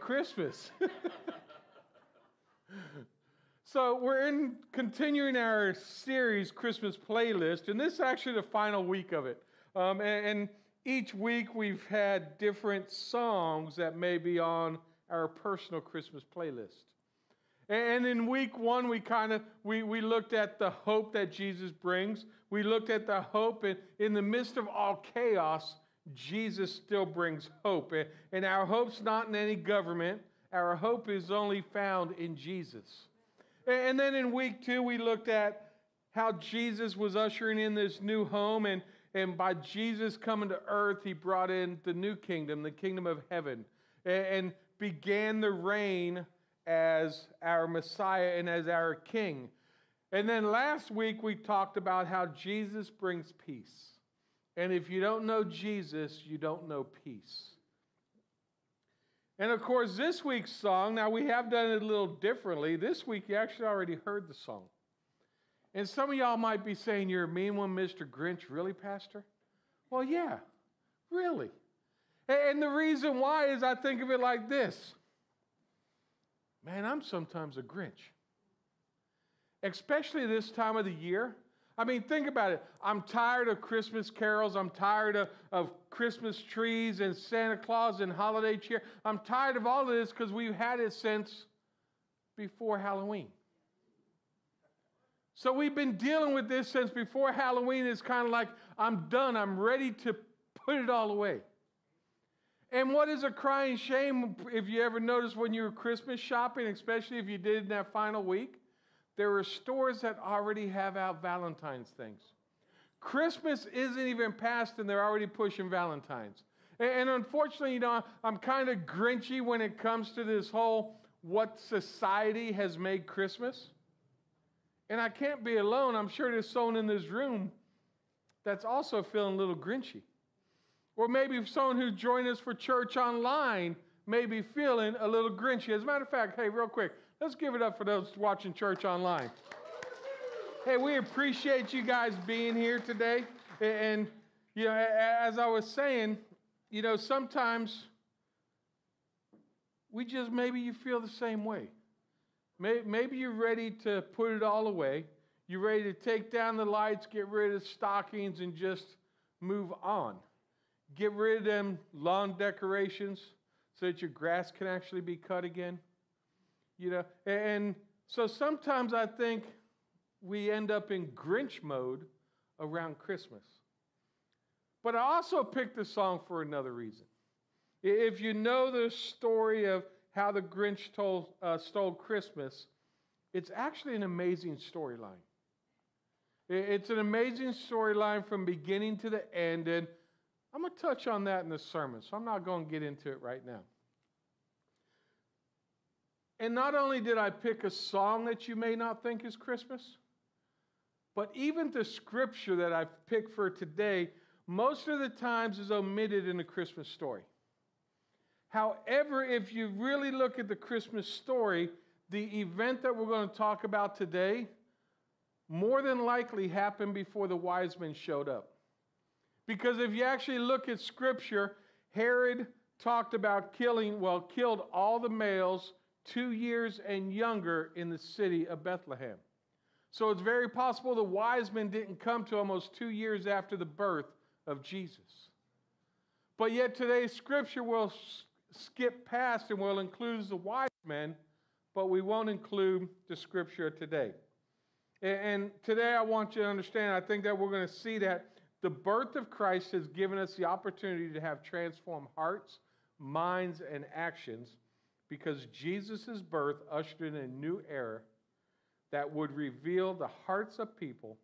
Christmas. so, we're in continuing our series, Christmas Playlist, and this is actually the final week of it. Um, and, and each week we've had different songs that may be on our personal Christmas playlist. And in week one, we kind of we, we looked at the hope that Jesus brings. We looked at the hope, and in the midst of all chaos, Jesus still brings hope. And our hope's not in any government. Our hope is only found in Jesus. And then in week two, we looked at how Jesus was ushering in this new home, and, and by Jesus coming to earth, he brought in the new kingdom, the kingdom of heaven, and began the reign as our Messiah and as our King. And then last week we talked about how Jesus brings peace. And if you don't know Jesus, you don't know peace. And of course, this week's song, now we have done it a little differently. This week you actually already heard the song. And some of y'all might be saying, You're a mean one, Mr. Grinch. Really, Pastor? Well, yeah, really. And the reason why is I think of it like this Man, I'm sometimes a Grinch. Especially this time of the year. I mean, think about it. I'm tired of Christmas carols. I'm tired of, of Christmas trees and Santa Claus and holiday cheer. I'm tired of all of this because we've had it since before Halloween. So we've been dealing with this since before Halloween. It's kind of like, I'm done. I'm ready to put it all away. And what is a crying shame if you ever notice when you were Christmas shopping, especially if you did in that final week? There are stores that already have out Valentine's things. Christmas isn't even past and they're already pushing Valentine's. And, unfortunately, you know, I'm kind of grinchy when it comes to this whole what society has made Christmas. And I can't be alone. I'm sure there's someone in this room that's also feeling a little grinchy. Or maybe someone who joined us for church online may be feeling a little grinchy. As a matter of fact, hey, real quick, let's give it up for those watching church online. Hey, we appreciate you guys being here today. And, you know, as I was saying, you know, sometimes we just, maybe you feel the same way. Maybe you're ready to put it all away. You're ready to take down the lights, get rid of stockings, and just move on. Get rid of them lawn decorations so that your grass can actually be cut again. You know, and so sometimes I think we end up in Grinch mode around Christmas. But I also picked this song for another reason. If you know the story of how the Grinch told, uh, stole Christmas, it's actually an amazing storyline. It's an amazing storyline from beginning to the end, and I'm going to touch on that in the sermon, so I'm not going to get into it right now. And not only did I pick a song that you may not think is Christmas, but even the scripture that I've picked for today, most of the times is omitted in the Christmas story. However, if you really look at the Christmas story, the event that we're going to talk about today more than likely happened before the wise men showed up. Because if you actually look at scripture, Herod talked about killing, well, killed all the males two years and younger in the city of Bethlehem. So it's very possible the wise men didn't come to almost two years after the birth of Jesus. But yet today's scripture will skip past and will include the wise men, but we won't include the scripture today. And today I want you to understand, I think that we're going to see that the birth of Christ has given us the opportunity to have transformed hearts, minds, and actions because Jesus' birth ushered in a new era that would reveal the hearts of people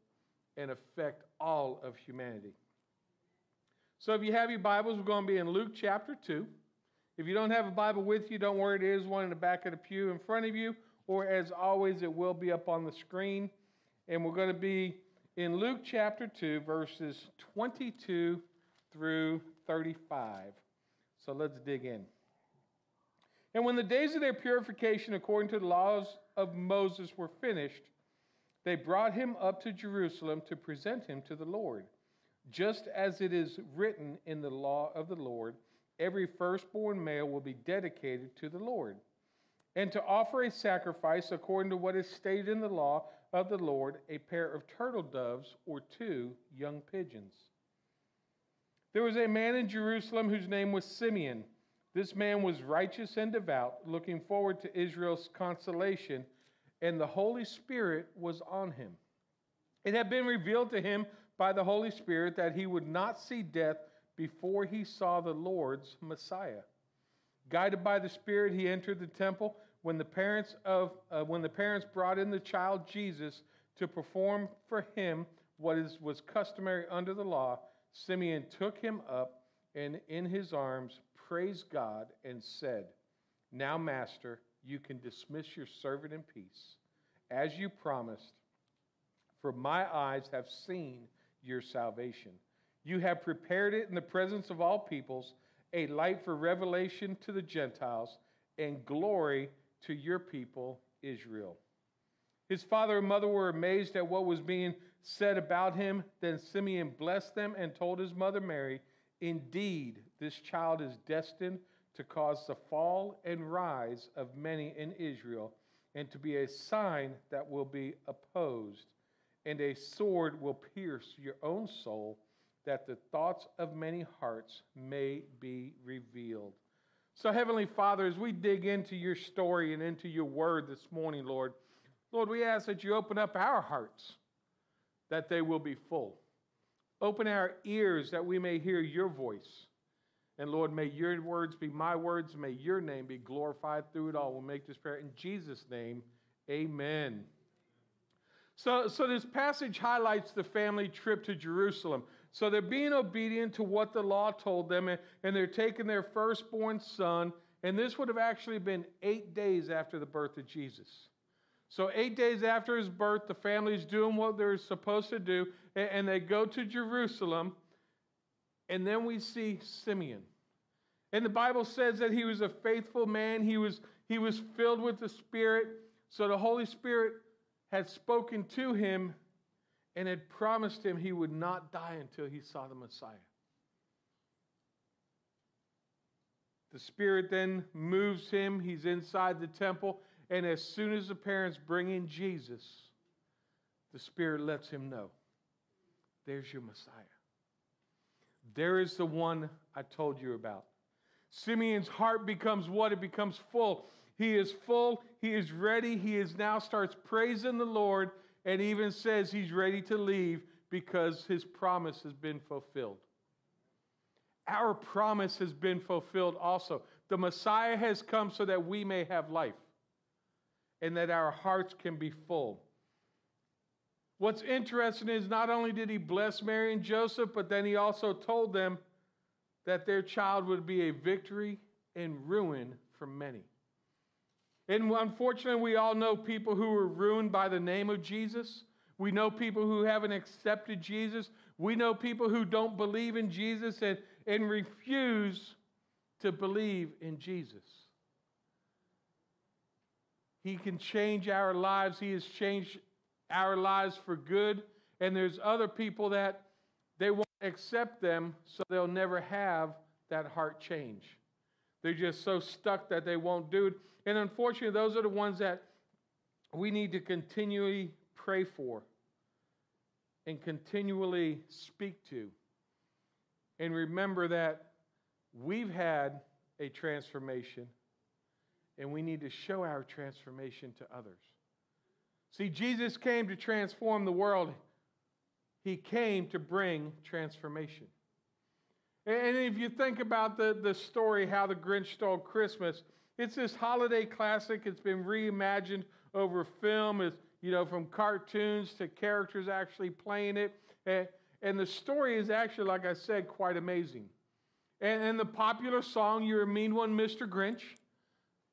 and affect all of humanity. So, if you have your Bibles, we're going to be in Luke chapter 2. If you don't have a Bible with you, don't worry, there is one in the back of the pew in front of you, or as always, it will be up on the screen. And we're going to be in Luke chapter 2, verses 22 through 35. So let's dig in. And when the days of their purification according to the laws of Moses were finished, they brought him up to Jerusalem to present him to the Lord, just as it is written in the law of the Lord every firstborn male will be dedicated to the Lord, and to offer a sacrifice according to what is stated in the law of the Lord a pair of turtle doves or two young pigeons. There was a man in Jerusalem whose name was Simeon. This man was righteous and devout, looking forward to Israel's consolation, and the Holy Spirit was on him. It had been revealed to him by the Holy Spirit that he would not see death before he saw the Lord's Messiah. Guided by the Spirit, he entered the temple. When the parents of uh, when the parents brought in the child Jesus to perform for him what is, was customary under the law, Simeon took him up and in his arms praised God and said, "Now, Master, you can dismiss your servant in peace, as you promised. For my eyes have seen your salvation." You have prepared it in the presence of all peoples, a light for revelation to the Gentiles, and glory to your people, Israel. His father and mother were amazed at what was being said about him. Then Simeon blessed them and told his mother Mary, Indeed, this child is destined to cause the fall and rise of many in Israel, and to be a sign that will be opposed, and a sword will pierce your own soul that the thoughts of many hearts may be revealed. So, Heavenly Father, as we dig into your story and into your word this morning, Lord, Lord, we ask that you open up our hearts that they will be full. Open our ears that we may hear your voice. And Lord, may your words be my words. May your name be glorified through it all. We'll make this prayer in Jesus' name. Amen. So, so this passage highlights the family trip to Jerusalem. So they're being obedient to what the law told them, and, and they're taking their firstborn son. And this would have actually been eight days after the birth of Jesus. So, eight days after his birth, the family's doing what they're supposed to do, and, and they go to Jerusalem. And then we see Simeon. And the Bible says that he was a faithful man, he was, he was filled with the Spirit. So, the Holy Spirit had spoken to him and had promised him he would not die until he saw the Messiah. The Spirit then moves him. He's inside the temple. And as soon as the parents bring in Jesus, the Spirit lets him know there's your Messiah. There is the one I told you about. Simeon's heart becomes what? It becomes full. He is full. He is ready. He is now starts praising the Lord and even says he's ready to leave because his promise has been fulfilled. Our promise has been fulfilled also. The Messiah has come so that we may have life and that our hearts can be full. What's interesting is not only did he bless Mary and Joseph, but then he also told them that their child would be a victory and ruin for many. And unfortunately, we all know people who were ruined by the name of Jesus. We know people who haven't accepted Jesus. We know people who don't believe in Jesus and, and refuse to believe in Jesus. He can change our lives. He has changed our lives for good. And there's other people that they won't accept them, so they'll never have that heart change. They're just so stuck that they won't do it. And unfortunately, those are the ones that we need to continually pray for and continually speak to. And remember that we've had a transformation and we need to show our transformation to others. See, Jesus came to transform the world, He came to bring transformation. And if you think about the, the story, How the Grinch Stole Christmas, it's this holiday classic. It's been reimagined over film, it's, you know, from cartoons to characters actually playing it. And, and the story is actually, like I said, quite amazing. And, and the popular song, You're a Mean One, Mr. Grinch.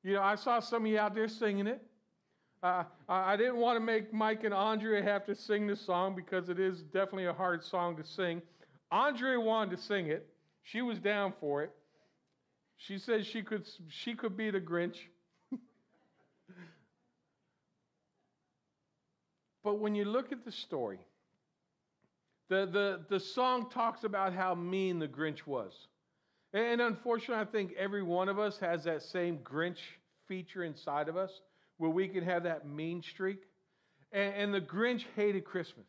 You know, I saw some of you out there singing it. Uh, I didn't want to make Mike and Andrea have to sing this song because it is definitely a hard song to sing. Andrea wanted to sing it. She was down for it. She said she could, she could be the Grinch. but when you look at the story, the, the, the song talks about how mean the Grinch was. And unfortunately, I think every one of us has that same Grinch feature inside of us where we could have that mean streak. And, and the Grinch hated Christmas.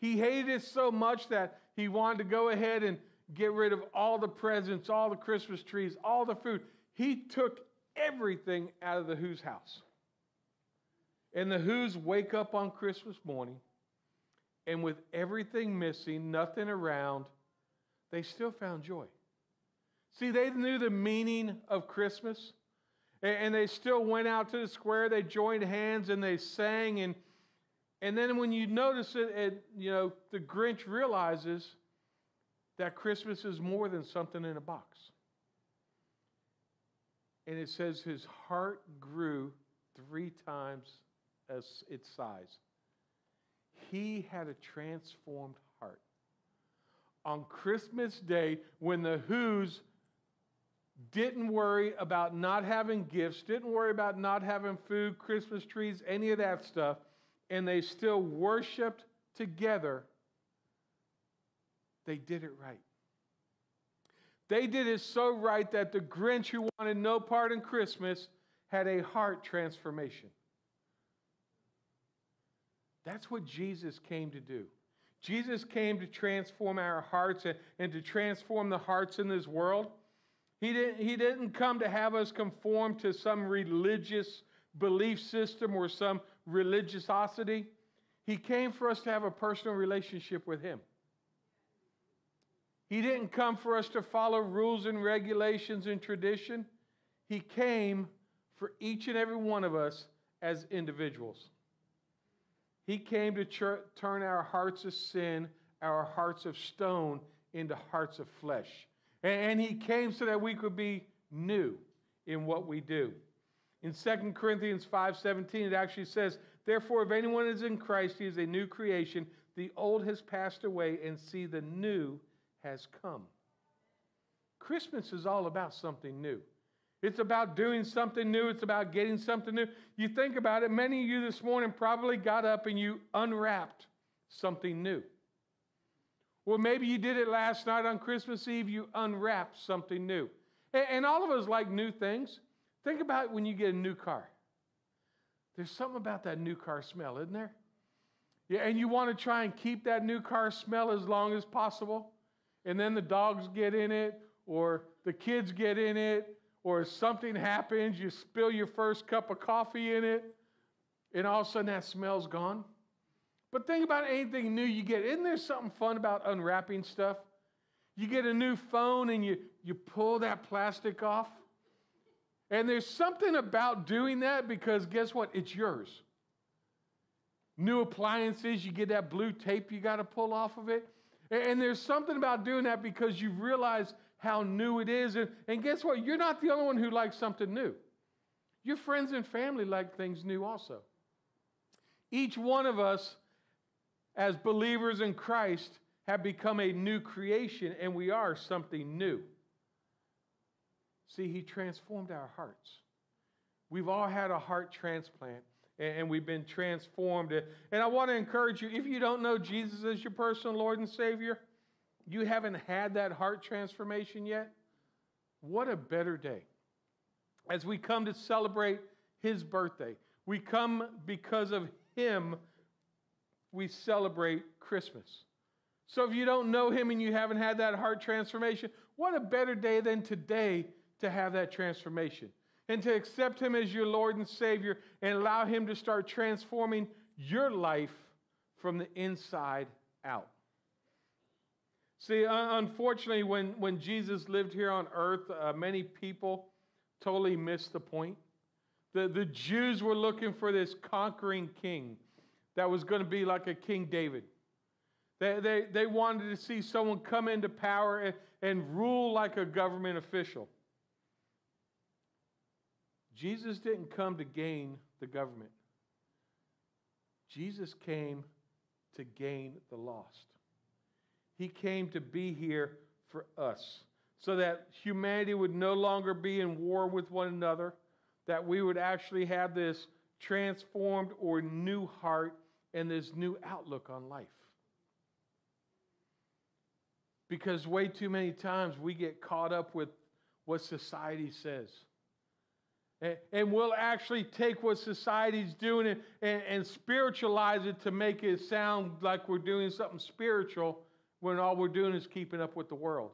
He hated it so much that he wanted to go ahead and get rid of all the presents, all the Christmas trees, all the food. He took everything out of the Who's house. And the Who's wake up on Christmas morning, and with everything missing, nothing around, they still found joy. See, they knew the meaning of Christmas, and they still went out to the square. They joined hands and they sang. And, and then when you notice it, it you know, the Grinch realizes that Christmas is more than something in a box. And it says his heart grew three times as its size. He had a transformed heart. On Christmas Day, when the Who's didn't worry about not having gifts, didn't worry about not having food, Christmas trees, any of that stuff, and they still worshiped together, they did it right. They did it so right that the Grinch, who wanted no part in Christmas, had a heart transformation. That's what Jesus came to do. Jesus came to transform our hearts and, and to transform the hearts in this world. He didn't, he didn't come to have us conform to some religious belief system or some religiosity. He came for us to have a personal relationship with Him. He didn't come for us to follow rules and regulations and tradition. He came for each and every one of us as individuals. He came to turn our hearts of sin, our hearts of stone, into hearts of flesh. And he came so that we could be new in what we do. In 2 Corinthians 5:17 it actually says, "Therefore if anyone is in Christ, he is a new creation. The old has passed away and see the new has come." Christmas is all about something new. It's about doing something new. It's about getting something new. You think about it, many of you this morning probably got up and you unwrapped something new. Well, maybe you did it last night on Christmas Eve, you unwrapped something new. And all of us like new things. Think about when you get a new car. There's something about that new car smell, isn't there? Yeah, and you want to try and keep that new car smell as long as possible. And then the dogs get in it, or the kids get in it, or something happens, you spill your first cup of coffee in it, and all of a sudden that smell's gone. But think about anything new you get. Isn't there something fun about unwrapping stuff? You get a new phone and you, you pull that plastic off. And there's something about doing that because guess what? It's yours. New appliances, you get that blue tape you got to pull off of it. And there's something about doing that because you realize how new it is. And, and guess what? You're not the only one who likes something new. Your friends and family like things new also. Each one of us as believers in Christ, have become a new creation and we are something new. See, He transformed our hearts. We've all had a heart transplant and we've been transformed. And I want to encourage you if you don't know Jesus as your personal Lord and Savior, you haven't had that heart transformation yet, what a better day. As we come to celebrate His birthday, we come because of Him we celebrate Christmas. So if you don't know him and you haven't had that heart transformation, what a better day than today to have that transformation and to accept him as your Lord and Savior and allow him to start transforming your life from the inside out. See, unfortunately, when, when Jesus lived here on earth, uh, many people totally missed the point. The, the Jews were looking for this conquering king that was going to be like a King David. They, they, they wanted to see someone come into power and, and rule like a government official. Jesus didn't come to gain the government, Jesus came to gain the lost. He came to be here for us so that humanity would no longer be in war with one another, that we would actually have this transformed or new heart and this new outlook on life. Because way too many times we get caught up with what society says. And, we'll actually take what society's doing and, and, and spiritualize it to make it sound like we're doing something spiritual when all we're doing is keeping up with the world.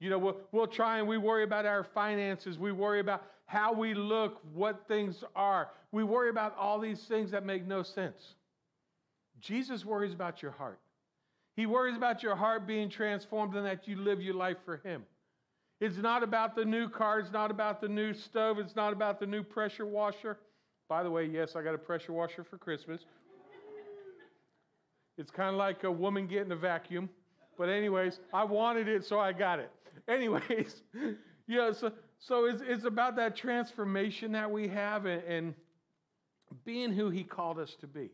You know, we'll, we'll try and we worry about our finances. We worry about how we look, what things are. We worry about all these things that make no sense. Jesus worries about your heart. He worries about your heart being transformed and that you live your life for Him. It's not about the new car. It's not about the new stove. It's not about the new pressure washer. By the way, yes, I got a pressure washer for Christmas. It's kind of like a woman getting a vacuum. But, anyways, I wanted it, so I got it. Anyways, yeah, so, so it's, it's about that transformation that we have and, and being who He called us to be.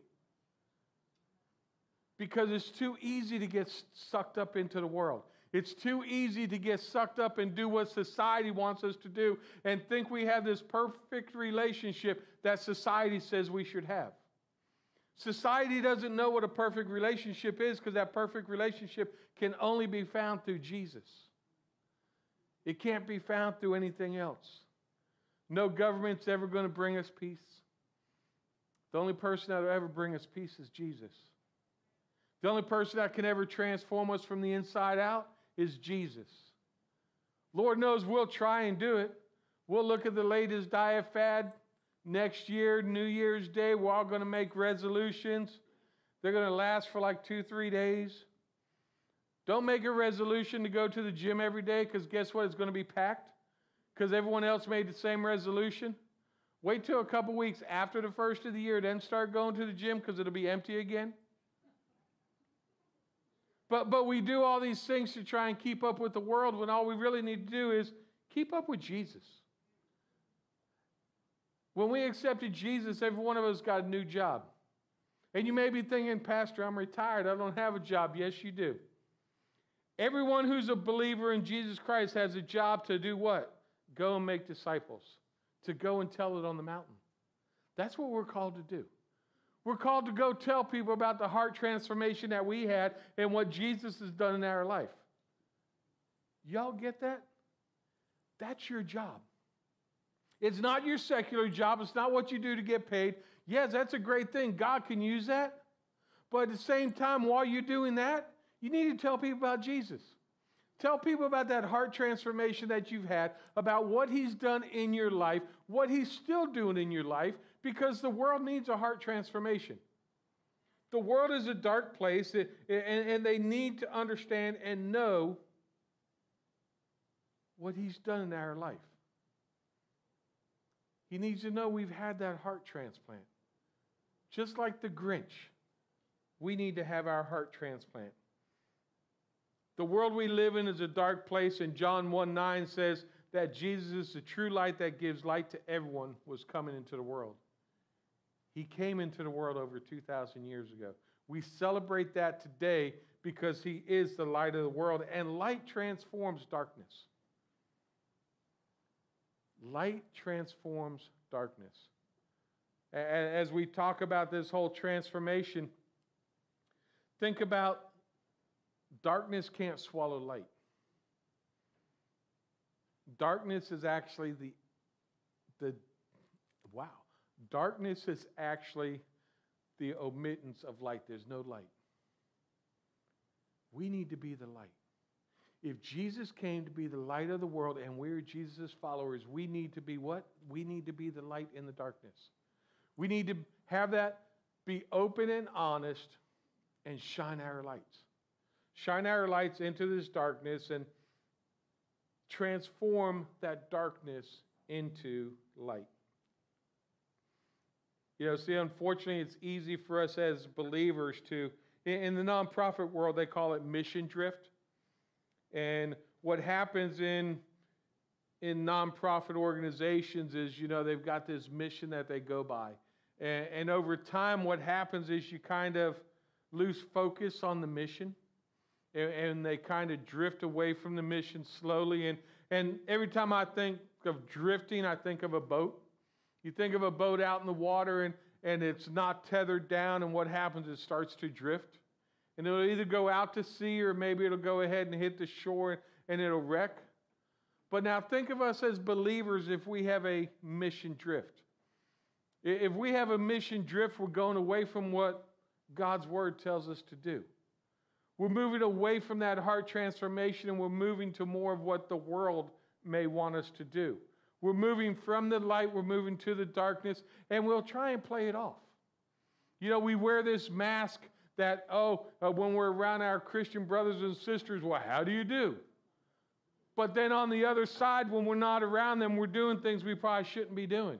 Because it's too easy to get sucked up into the world. It's too easy to get sucked up and do what society wants us to do and think we have this perfect relationship that society says we should have. Society doesn't know what a perfect relationship is because that perfect relationship can only be found through Jesus. It can't be found through anything else. No government's ever going to bring us peace. The only person that will ever bring us peace is Jesus. The only person that can ever transform us from the inside out is Jesus. Lord knows we'll try and do it. We'll look at the latest diet fad next year, New Year's Day. We're all going to make resolutions. They're going to last for like two, three days. Don't make a resolution to go to the gym every day because guess what? It's going to be packed because everyone else made the same resolution. Wait till a couple weeks after the first of the year, then start going to the gym because it'll be empty again. But, but we do all these things to try and keep up with the world when all we really need to do is keep up with Jesus. When we accepted Jesus, every one of us got a new job. And you may be thinking, Pastor, I'm retired. I don't have a job. Yes, you do. Everyone who's a believer in Jesus Christ has a job to do what? Go and make disciples, to go and tell it on the mountain. That's what we're called to do. We're called to go tell people about the heart transformation that we had and what Jesus has done in our life. Y'all get that? That's your job. It's not your secular job. It's not what you do to get paid. Yes, that's a great thing. God can use that. But at the same time, while you're doing that, you need to tell people about Jesus. Tell people about that heart transformation that you've had, about what He's done in your life, what He's still doing in your life, because the world needs a heart transformation. The world is a dark place, and they need to understand and know what He's done in our life. He needs to know we've had that heart transplant. Just like the Grinch, we need to have our heart transplant. The world we live in is a dark place, and John 1 9 says that Jesus is the true light that gives light to everyone was coming into the world. He came into the world over 2,000 years ago. We celebrate that today because he is the light of the world, and light transforms darkness. Light transforms darkness. As we talk about this whole transformation, think about darkness can't swallow light. Darkness is actually the, the Darkness is actually the omittance of light. There's no light. We need to be the light. If Jesus came to be the light of the world and we're Jesus' followers, we need to be what? We need to be the light in the darkness. We need to have that be open and honest and shine our lights. Shine our lights into this darkness and transform that darkness into light. You know, see, unfortunately, it's easy for us as believers to, in the nonprofit world, they call it mission drift. And what happens in in nonprofit organizations is, you know, they've got this mission that they go by. And, and over time, what happens is you kind of lose focus on the mission and, and they kind of drift away from the mission slowly. And, and every time I think of drifting, I think of a boat. You think of a boat out in the water and, and it's not tethered down, and what happens? It starts to drift. And it'll either go out to sea or maybe it'll go ahead and hit the shore and it'll wreck. But now think of us as believers if we have a mission drift. If we have a mission drift, we're going away from what God's word tells us to do. We're moving away from that heart transformation and we're moving to more of what the world may want us to do. We're moving from the light, we're moving to the darkness, and we'll try and play it off. You know, we wear this mask that, oh, uh, when we're around our Christian brothers and sisters, well, how do you do? But then on the other side, when we're not around them, we're doing things we probably shouldn't be doing.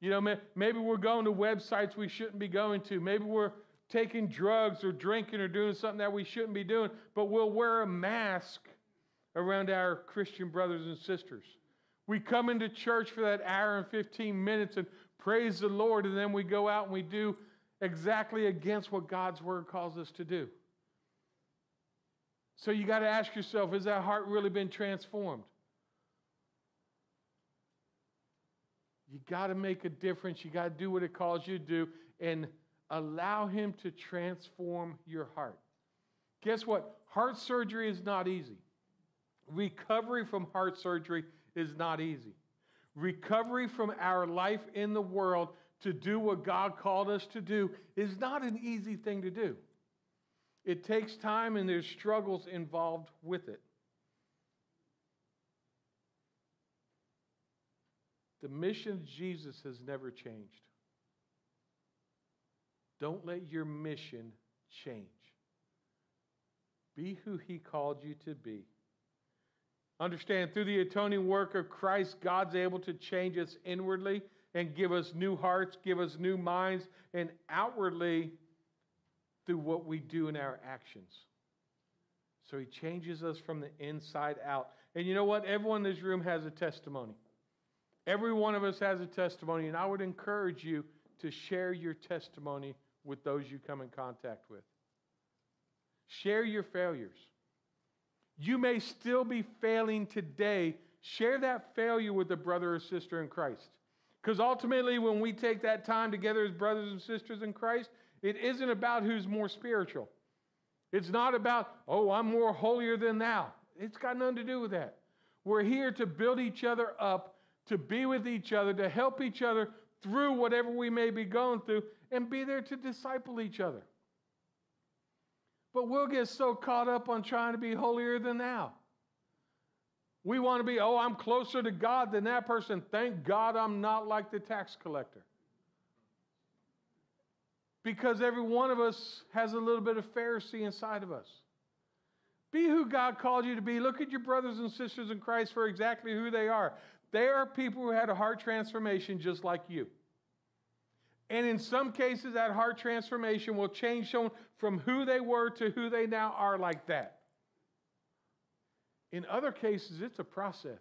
You know, maybe we're going to websites we shouldn't be going to. Maybe we're taking drugs or drinking or doing something that we shouldn't be doing, but we'll wear a mask around our Christian brothers and sisters. We come into church for that hour and 15 minutes and praise the Lord, and then we go out and we do exactly against what God's word calls us to do. So you got to ask yourself has that heart really been transformed? You got to make a difference. You got to do what it calls you to do and allow Him to transform your heart. Guess what? Heart surgery is not easy. Recovery from heart surgery is not easy. Recovery from our life in the world to do what God called us to do is not an easy thing to do. It takes time and there's struggles involved with it. The mission of Jesus has never changed. Don't let your mission change. Be who He called you to be. Understand, through the atoning work of Christ, God's able to change us inwardly and give us new hearts, give us new minds, and outwardly through what we do in our actions. So He changes us from the inside out. And you know what? Everyone in this room has a testimony. Every one of us has a testimony, and I would encourage you to share your testimony with those you come in contact with. Share your failures. You may still be failing today. Share that failure with a brother or sister in Christ. Because ultimately, when we take that time together as brothers and sisters in Christ, it isn't about who's more spiritual. It's not about, oh, I'm more holier than thou. It's got nothing to do with that. We're here to build each other up, to be with each other, to help each other through whatever we may be going through, and be there to disciple each other. But we'll get so caught up on trying to be holier than thou. We want to be, oh, I'm closer to God than that person. Thank God I'm not like the tax collector. Because every one of us has a little bit of Pharisee inside of us. Be who God called you to be. Look at your brothers and sisters in Christ for exactly who they are. They are people who had a heart transformation just like you. And in some cases, that heart transformation will change someone from who they were to who they now are, like that. In other cases, it's a process.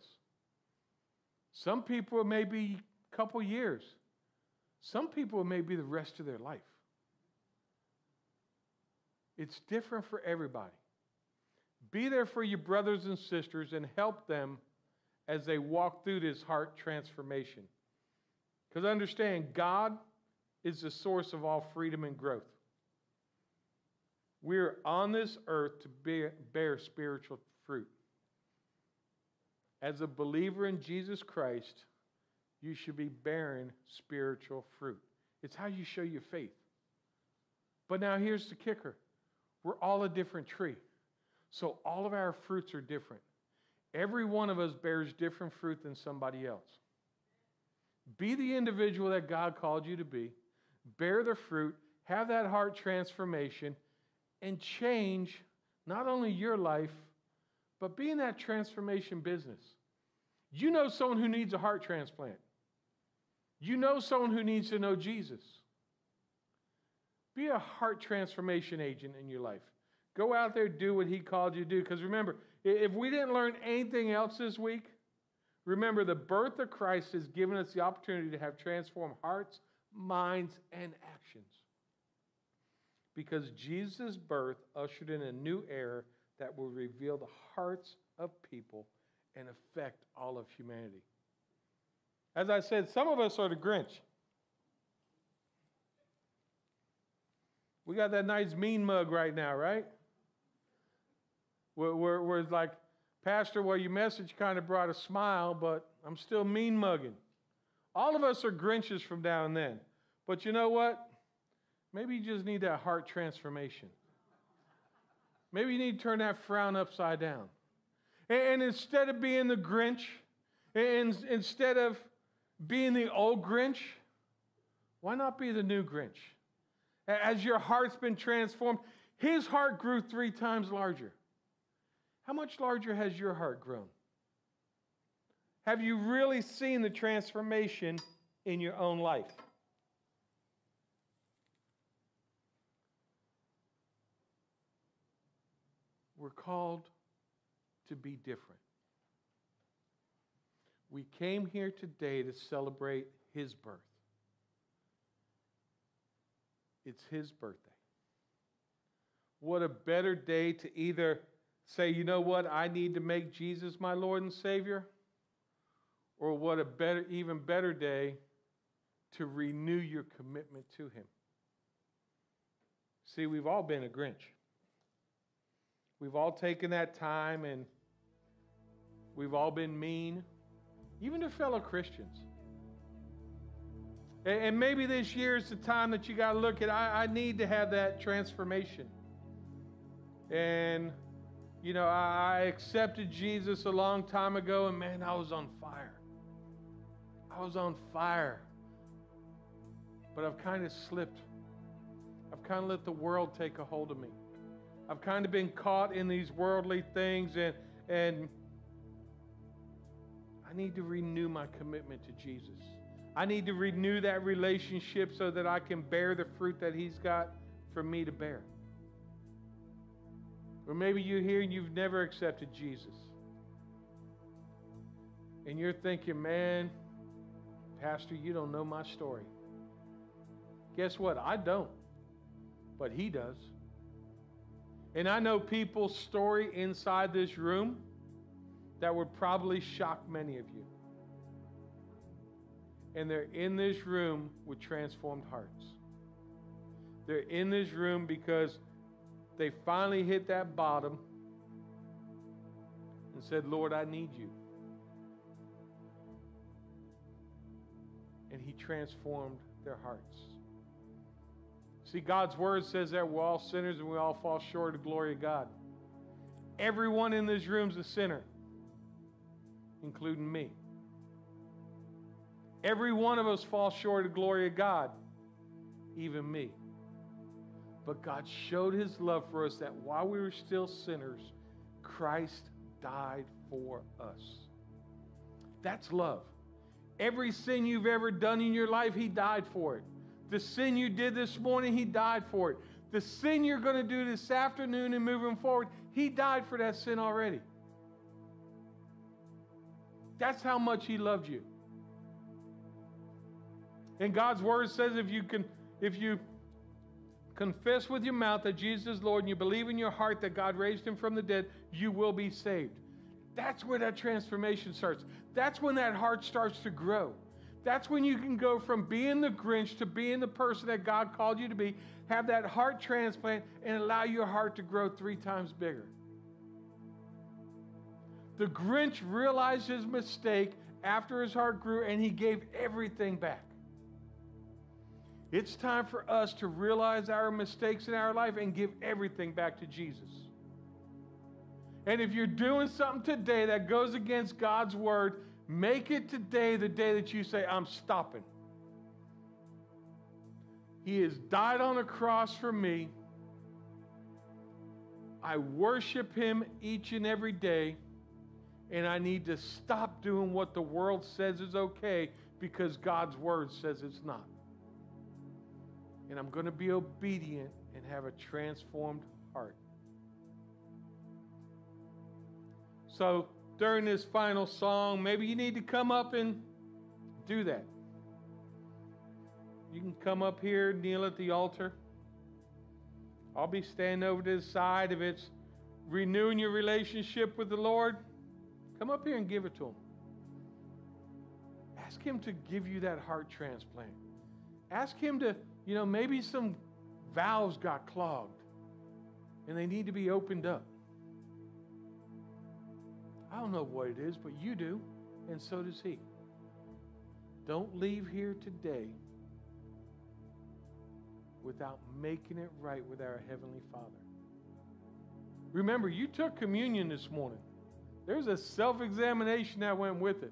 Some people, may be a couple years. Some people, may be the rest of their life. It's different for everybody. Be there for your brothers and sisters and help them as they walk through this heart transformation. Because understand, God is the source of all freedom and growth. We're on this earth to bear, bear spiritual fruit. As a believer in Jesus Christ, you should be bearing spiritual fruit. It's how you show your faith. But now here's the kicker we're all a different tree. So all of our fruits are different. Every one of us bears different fruit than somebody else. Be the individual that God called you to be bear the fruit, have that heart transformation, and change not only your life, but be in that transformation business. You know someone who needs a heart transplant. You know someone who needs to know Jesus. Be a heart transformation agent in your life. Go out there, do what He called you to do. Because remember, if we didn't learn anything else this week, remember the birth of Christ has given us the opportunity to have transformed hearts, minds, and actions. Because Jesus' birth ushered in a new era that will reveal the hearts of people and affect all of humanity. As I said, some of us are the Grinch. We got that nice mean mug right now, right? Where, where, where it's like, Pastor, well, your message kind of brought a smile, but I'm still mean mugging. All of us are Grinches from now and then. But you know what? Maybe you just need that heart transformation. Maybe you need to turn that frown upside down. And, instead of being the Grinch, and instead of being the old Grinch, why not be the new Grinch? As your heart's been transformed, his heart grew three times larger. How much larger has your heart grown? Have you really seen the transformation in your own life? We're called to be different. We came here today to celebrate his birth. It's his birthday. What a better day to either say, you know what, I need to make Jesus my Lord and Savior, or what a better, even better day to renew your commitment to him. See, we've all been a Grinch. We've all taken that time and we've all been mean, even to fellow Christians. And maybe this year is the time that you got to look at, I, I, need to have that transformation. And, you know, I accepted Jesus a long time ago, and man, I was on fire. I was on fire. But I've kind of slipped. I've kind of let the world take a hold of me. I've kind of been caught in these worldly things and and I need to renew my commitment to Jesus. I need to renew that relationship so that I can bear the fruit that He's got for me to bear. Or maybe you're here and you've never accepted Jesus. And you're thinking, man, Pastor, you don't know my story. Guess what? I don't. But He does. And I know people's story inside this room that would probably shock many of you. And they're in this room with transformed hearts. They're in this room because they finally hit that bottom and said, Lord, I need you. And He transformed their hearts. See, God's word says that we're all sinners and we all fall short of the glory of God. Everyone in this room is a sinner, including me. Every one of us falls short of the glory of God, even me. But God showed his love for us that while we were still sinners, Christ died for us. That's love. Every sin you've ever done in your life, he died for it. The sin you did this morning, He died for it. The sin you're going to do this afternoon and moving forward, He died for that sin already. That's how much He loved you. And God's word says if you can, if you confess with your mouth that Jesus is Lord and you believe in your heart that God raised him from the dead, you will be saved. That's where that transformation starts. That's when that heart starts to grow. That's when you can go from being the Grinch to being the person that God called you to be, have that heart transplant, and allow your heart to grow three times bigger. The Grinch realized his mistake after his heart grew and he gave everything back. It's time for us to realize our mistakes in our life and give everything back to Jesus. And if you're doing something today that goes against God's word, Make it today the day that you say, I'm stopping. He has died on a cross for me. I worship him each and every day, and I need to stop doing what the world says is okay because God's word says it's not. And I'm going to be obedient and have a transformed heart. So, during this final song, maybe you need to come up and do that. You can come up here, kneel at the altar. I'll be standing over to the side. If it's renewing your relationship with the Lord, come up here and give it to Him. Ask Him to give you that heart transplant. Ask Him to, you know, maybe some valves got clogged and they need to be opened up. I don't know what it is, but you do, and so does he. Don't leave here today without making it right with our Heavenly Father. Remember, you took communion this morning. There's a self examination that went with it.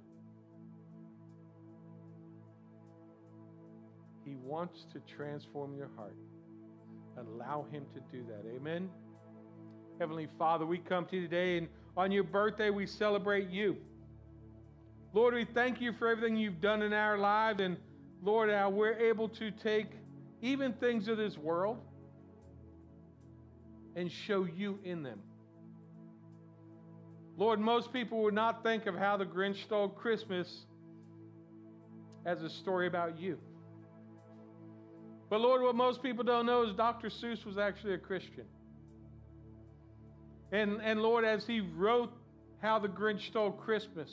He wants to transform your heart. Allow Him to do that. Amen. Heavenly Father, we come to you today, and on your birthday, we celebrate you. Lord, we thank you for everything you've done in our lives, and Lord, how we're able to take even things of this world and show you in them. Lord, most people would not think of how the Grinch stole Christmas as a story about you. But Lord, what most people don't know is Dr. Seuss was actually a Christian. And, and Lord, as he wrote How the Grinch Stole Christmas,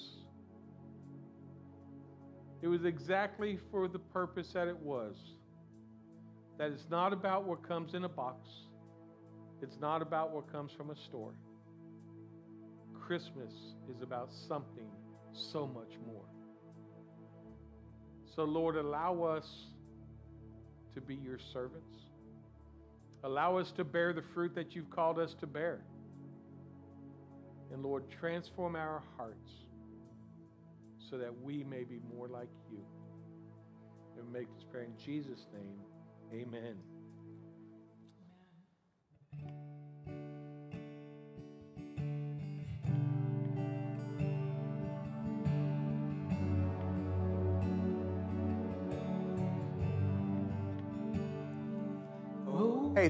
it was exactly for the purpose that it was. That it's not about what comes in a box, it's not about what comes from a store. Christmas is about something so much more. So, Lord, allow us to be your servants. Allow us to bear the fruit that you've called us to bear. And Lord, transform our hearts so that we may be more like you. And make this prayer in Jesus' name. Amen.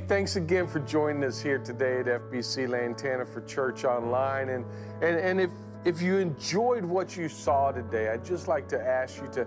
Hey, thanks again for joining us here today at FBC Lantana for Church Online. And, and, and if, if you enjoyed what you saw today, I'd just like to ask you to